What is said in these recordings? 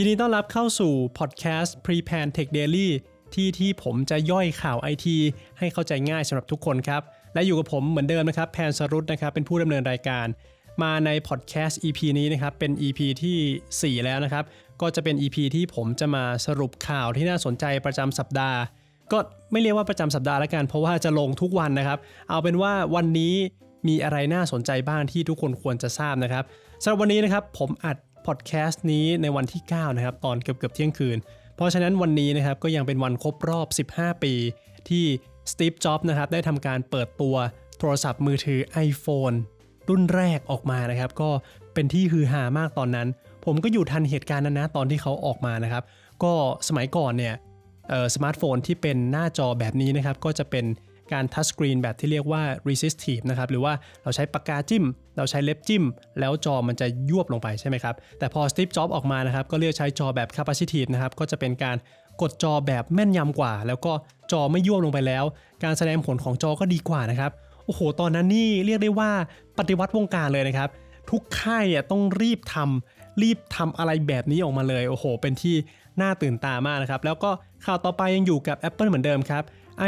ยินดีต้อนรับเข้าสู่พอดแคสต์ Pre-Pan Tech Daily ที่ที่ผมจะย่อยข่าวไอทีให้เข้าใจง่ายสำหรับทุกคนครับ และอยู่กับผมเหมือนเดิมนะครับแพนสรุตนะครับเป็นผู้ดำเนินรายการ มาในพอดแคสต์ EP นี้นะครับ เป็น EP ที่ 4 แล้วนะครับ ก็จะเป็น EP ที่ผมจะมาสรุปข่าวที่น่าสนใจประจำสัปดาห์ ก็ไม่เรียกว่าประจำสัปดาห์ล้วกัน เพราะว่าจะลงทุกวันนะครับ เอาเป็นว่าวันนี้มีอะไรน่าสนใจบ้างที่ทุกคนควรจะทราบนะครับสำหรับวันนี้นะครับผมอัด พอดแคสต์นี้ในวันที่ 9 นะครับ ตอนเกือบเกือบเที่ยงคืน เพราะฉะนั้นวันนี้นะครับก็ยังเป็นวันครบรอบ 15 ปี ที่สตีฟจ็อบส์นะครับได้ทำการเปิดตัวโทรศัพท์มือถือ iPhone รุ่นแรกออกมานะครับ ก็เป็นที่ฮือฮามากตอนนั้น ผมก็อยู่ทันเหตุการณ์นั้นนะตอนที่เขาออกมานะครับ ก็สมัยก่อนเนี่ยสมาร์ทโฟนที่เป็นหน้าจอแบบนี้นะครับก็จะเป็น การทัชสกรีนแบบที่เรียกว่า resistive นะครับหรือว่าเราใช้ปากกาจิ้ม เราใช้เล็บจิ้ม แล้วจอมันจะยวบลงไปใช่ไหมครับ แต่พอ Steve Jobs ออกมานะครับก็เลือกใช้จอแบบ capacitive นะครับก็จะเป็นการกดจอแบบแม่นยำกว่า แล้วก็จอไม่ยวบลงไปแล้ว การแสดงผลของจอก็ดีกว่านะครับ โอ้โห ตอนนั้นนี่เรียกได้ว่าปฏิวัติวงการเลยนะครับ ทุกค่ายต้องรีบทำรีบทำอะไรแบบนี้ออกมาเลย โอ้โห เป็นที่น่าตื่นตามากนะครับ แล้วก็ข่าวต่อไปยังอยู่กับ Apple เหมือนเดิมครับ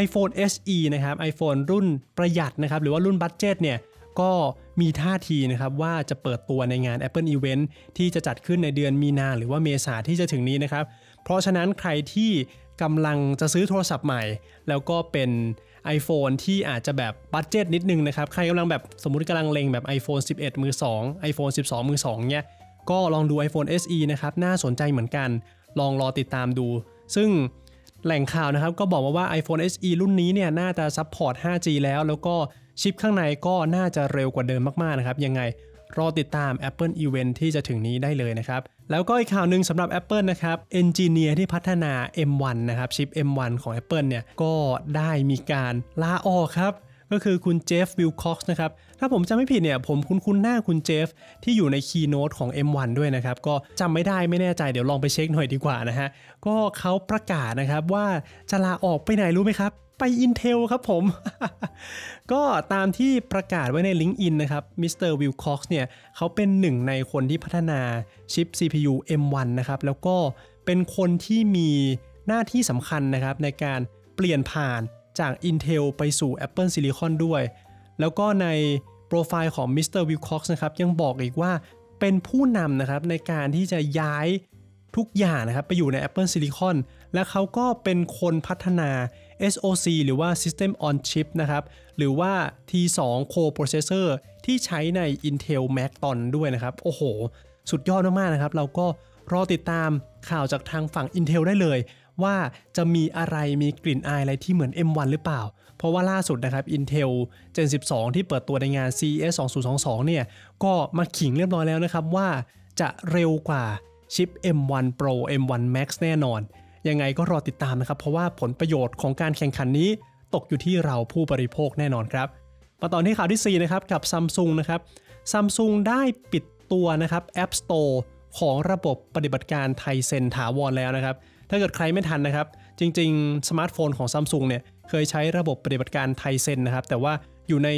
iPhone SE นะครับ iPhone รุ่นประหยัดนะครับหรือว่ารุ่นบัตเจ็ตเนี่ยก็มีท่าทีนะครับว่าจะเปิดตัวในงาน Apple Event ที่จะจัดขึ้นในเดือนมีนาหรือว่าเมษาที่จะถึงนี้นะครับ เพราะฉะนั้นใครที่กำลังจะซื้อโทรศัพท์ใหม่ แล้วก็เป็น iPhone ที่อาจจะแบบบัตเจ็ตนิดนึงนะครับ ใครกำลังแบบสมมติกำลังเล็งแบบ iPhone 11 มือ 2 iPhone 12 มือ 2 เนี่ย ก็ลองดู iPhone SE นะครับ น่าสนใจเหมือนกัน ลองรอติดตามดู ซึ่ง แหล่งข่าวนะครับก็บอกมาว่า iPhone SE รุ่นนี้เนี่ยน่าจะซัพพอร์ต 5G แล้ว แล้วก็ชิปข้างในก็น่าจะเร็วกว่าเดิมมากๆนะครับ ยังไงรอติดตาม Apple Event ที่จะถึงนี้ได้เลยนะครับ แล้วก็อีกข่าวหนึ่งสำหรับ Apple นะครับ engineer ที่พัฒนา M1 นะครับชิป M1 ของ Apple เนี่ยก็ได้มีการลาออกครับ ก็คือคุณ Jeff Wilcox นะครับ ถ้าผมจำไม่ผิดเนี่ย ผมคุ้นๆหน้าคุณ Jeffที่อยู่ใน keynote ของ M1 ด้วยนะครับ ก็จำไม่ได้ไม่แน่ใจเดี๋ยวลองไปเช็คหน่อยดีกว่านะฮะ ก็เขาประกาศนะครับว่าจะลาออกไปไหนรู้ไหมครับไป Intel ครับผม ก็ตามที่ประกาศไว้ใน LinkedIn นะครับ Mr. Wilcox เนี่ย เขาเป็นหนึ่งในคนที่พัฒนาชิป CPU M1 นะครับ แล้วก็เป็นคนที่มีหน้าที่สำคัญนะครับในการเปลี่ยนผ่าน จาก Intel ไปสู่ Apple Silicon ด้วย แล้วก็ในโปรไฟล์ของ Mr. Wilcox นะครับยังบอกอีกว่าเป็นผู้นำนะครับในการที่จะย้ายทุกอย่างนะครับไปอยู่ใน Apple Silicon และเขาก็เป็นคนพัฒนา SoC หรือว่า System on Chip นะครับ หรือว่า T2 Core Processor ที่ใช้ใน Intel Mac ตอนด้วยนะครับ โอ้โห สุดยอดมากๆนะครับ เราก็ รอติดตามข่าวจากทางฝั่ง Intel ได้เลย ว่าจะมีอะไรมีกลิ่นอายอะไรที่เหมือน M1 หรือเปล่า เพราะว่าล่าสุดนะครับ Intel Gen 12 ที่เปิดตัวในงาน CES 2022 เนี่ย ก็มาขิงเรียบร้อยแล้วนะครับว่าจะเร็วกว่าชิป M1 Pro M1 Max แน่นอน ยังไงก็รอติดตามนะครับ เพราะว่าผลประโยชน์ของการแข่งขันนี้ ตกอยู่ที่เราผู้บริโภคแน่นอนครับ มาต่อที่ข่าวที่ 4 นะครับ กับ Samsung นะครับ Samsung ได้ปิดตัวนะครับ App Store ของระบบปฏิบัติการไทเซนถาวรแล้วนะครับ ถ้าเกิดใครไม่ทันนะครับ จริง ๆ สมาร์ทโฟนของซัมซุงเนี่ยเคยใช้ระบบปฏิบัติการ Tizen นะครับ แต่ว่าอยู่ใน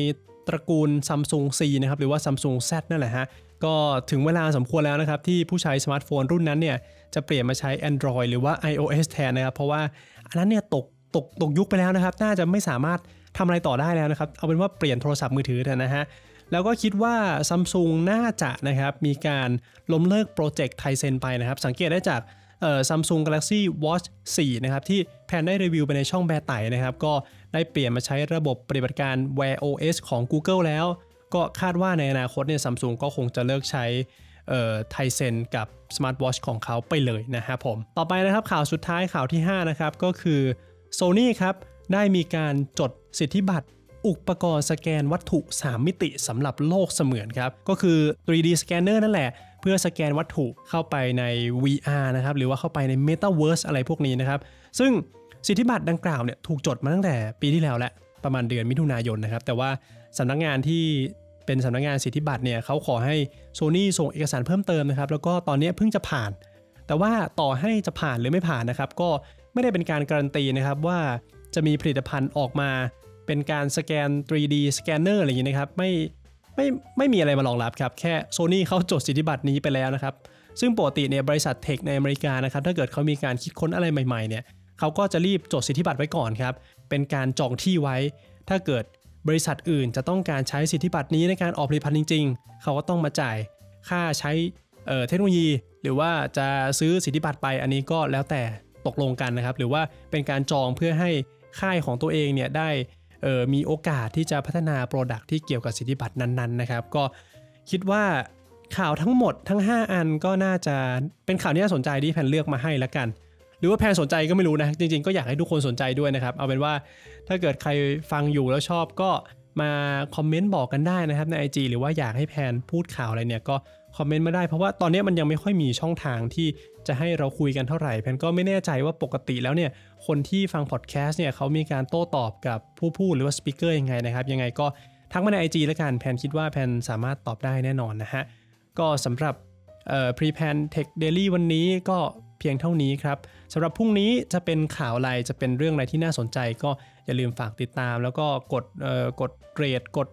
ตระกูลซัมซุง C นะครับหรือว่าซัมซุง Z นั่นแหละฮะก็ถึงเวลาสมควรแล้วนะครับ ที่ผู้ใช้สมาร์ทโฟนรุ่นนั้นเนี่ยจะเปลี่ยนมาใช้ Android หรือว่า iOS แทนนะครับ เพราะว่าอันนั้นเนี่ยตกตกตกยุคไปแล้วนะครับ น่าจะไม่สามารถทำอะไรต่อได้แล้วนะครับ เอาเป็นว่าเปลี่ยนโทรศัพท์มือถือนะฮะ แล้วก็คิดว่าซัมซุงน่าจะนะครับมีการล้มเลิกโปรเจกต์ Tizen ไปนะครับ สังเกตได้จากเอ่อ Samsung Galaxy Watch 4 นะครับ ที่แพนได้รีวิวไปในช่องแบไต๋นะครับ ก็ได้เปลี่ยนมาใช้ระบบปฏิบัติการ Wear OS ของ Google แล้ว ก็คาดว่าในอนาคตเนี่ยซัมซุงก็คงจะเลิกใช้ Tizen กับสมาร์ทวอชของเขาไปเลยนะครับผม ต่อไปนะครับข่าวสุดท้ายข่าวที่ 5 นะครับ ก็คือ Sony ครับ ได้มีการจดสิทธิบัตร อุปกรณ์สแกนวัตถุ 3 มิติสำหรับโลกเสมือนครับ ก็คือ 3D scanner นั่นแหละ เพื่อสแกนวัตถุเข้าไปใน VR นะครับ หรือว่าเข้าไปใน Metaverse อะไรพวกนี้นะครับ ซึ่งสิทธิบัตรดังกล่าวเนี่ยถูกจดมาตั้งแต่ปีที่แล้วแหละประมาณเดือนมิถุนายนนะครับ แต่ว่าสำนักงานที่เป็นสำนักงานสิทธิบัตรเนี่ยเขาขอให้ Sony ส่งเอกสารเพิ่มเติมนะครับ แล้วก็ตอนนี้เพิ่งจะผ่าน แต่ว่าต่อให้จะผ่านหรือไม่ผ่านนะครับ ก็ไม่ได้เป็นการการันตีนะครับว่าจะมีผลิตภัณฑ์ออกมา เป็นการสแกน 3D สแกนเนอร์อะไรอย่างนี้นะครับไม่ไม่ไม่มีอะไรมารองรับครับแค่ Sony เขาจดสิทธิบัตรนี้ไปแล้วนะครับ ซึ่งปกติเนี่ยบริษัทเทคในอเมริกานะครับถ้าเกิดเขามีการคิดค้นอะไรใหม่ๆเนี่ยเขาก็จะรีบจดสิทธิบัตรไว้ก่อนครับเป็นการจองที่ไว้ ถ้าเกิดบริษัทอื่นจะต้องการใช้สิทธิบัตรนี้ในการออกผลิตภัณฑ์จริง ๆ เขาก็ต้องมาจ่ายค่าใช้เทคโนโลยี หรือว่าจะซื้อสิทธิบัตรไปอันนี้ก็แล้วแต่ตกลงกันนะครับ หรือว่าเป็นการจองเพื่อให้ค่ายของตัวเองเนี่ยได้ มีโอกาสที่จะพัฒนาโปรดักที่เกี่ยวกับสิทธิบัตรนั้นๆนะครับ ก็คิดว่าข่าวทั้งหมดทั้ง 5 อันก็น่าจะเป็นข่าวที่น่าสนใจที่แพนเลือกมาให้แล้วกัน หรือว่าแพนสนใจก็ไม่รู้นะ จริงๆ ก็อยากให้ทุกคนสนใจด้วยนะครับ เอาเป็นว่าถ้าเกิดใครฟังอยู่แล้วชอบก็ มาคอมเมนต์บอกกันได้นะครับใน IG หรือว่าอยากให้แพนพูดข่าวอะไรเนี่ยก็คอมเมนต์มาได้เพราะว่าตอนนี้มันยังไม่ค่อยมีช่องทางที่จะให้เราคุยกันเท่าไหร่แพนก็ไม่แน่ใจว่าปกติแล้วเนี่ยคนที่ฟังพอดแคสต์เนี่ยเขามีการโต้ตอบกับผู้พูดหรือว่าสปิเกอร์ยังไงนะครับยังไงก็ทักมาใน IG แล้วกันแพนคิดว่าแพนสามารถตอบได้แน่นอนนะฮะก็สำหรับเอ่อ Pre-Pan Tech Daily วันนี้ก็ เพียงเท่านี้ครับสำหรับพรุ่งนี้จะเป็นข่าวอะไรจะเป็นเรื่องอะไรที่น่าสนใจ ก็อย่าลืมฝากติดตาม แล้วก็กดเอ่อกดเกรดกด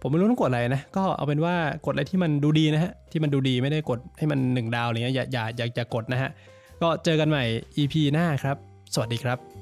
ผมไม่รู้ต้องกดอะไรนะก็เอาเป็นว่ากดอะไรที่มันดูดีนะฮะที่มันดูดีไม่ได้กดให้มัน 1 ดาวอะไรเงี้ยอย่าอย่าอย่าอย่ากดนะฮะก็เจอกันใหม่ EP หน้าครับ สวัสดีครับ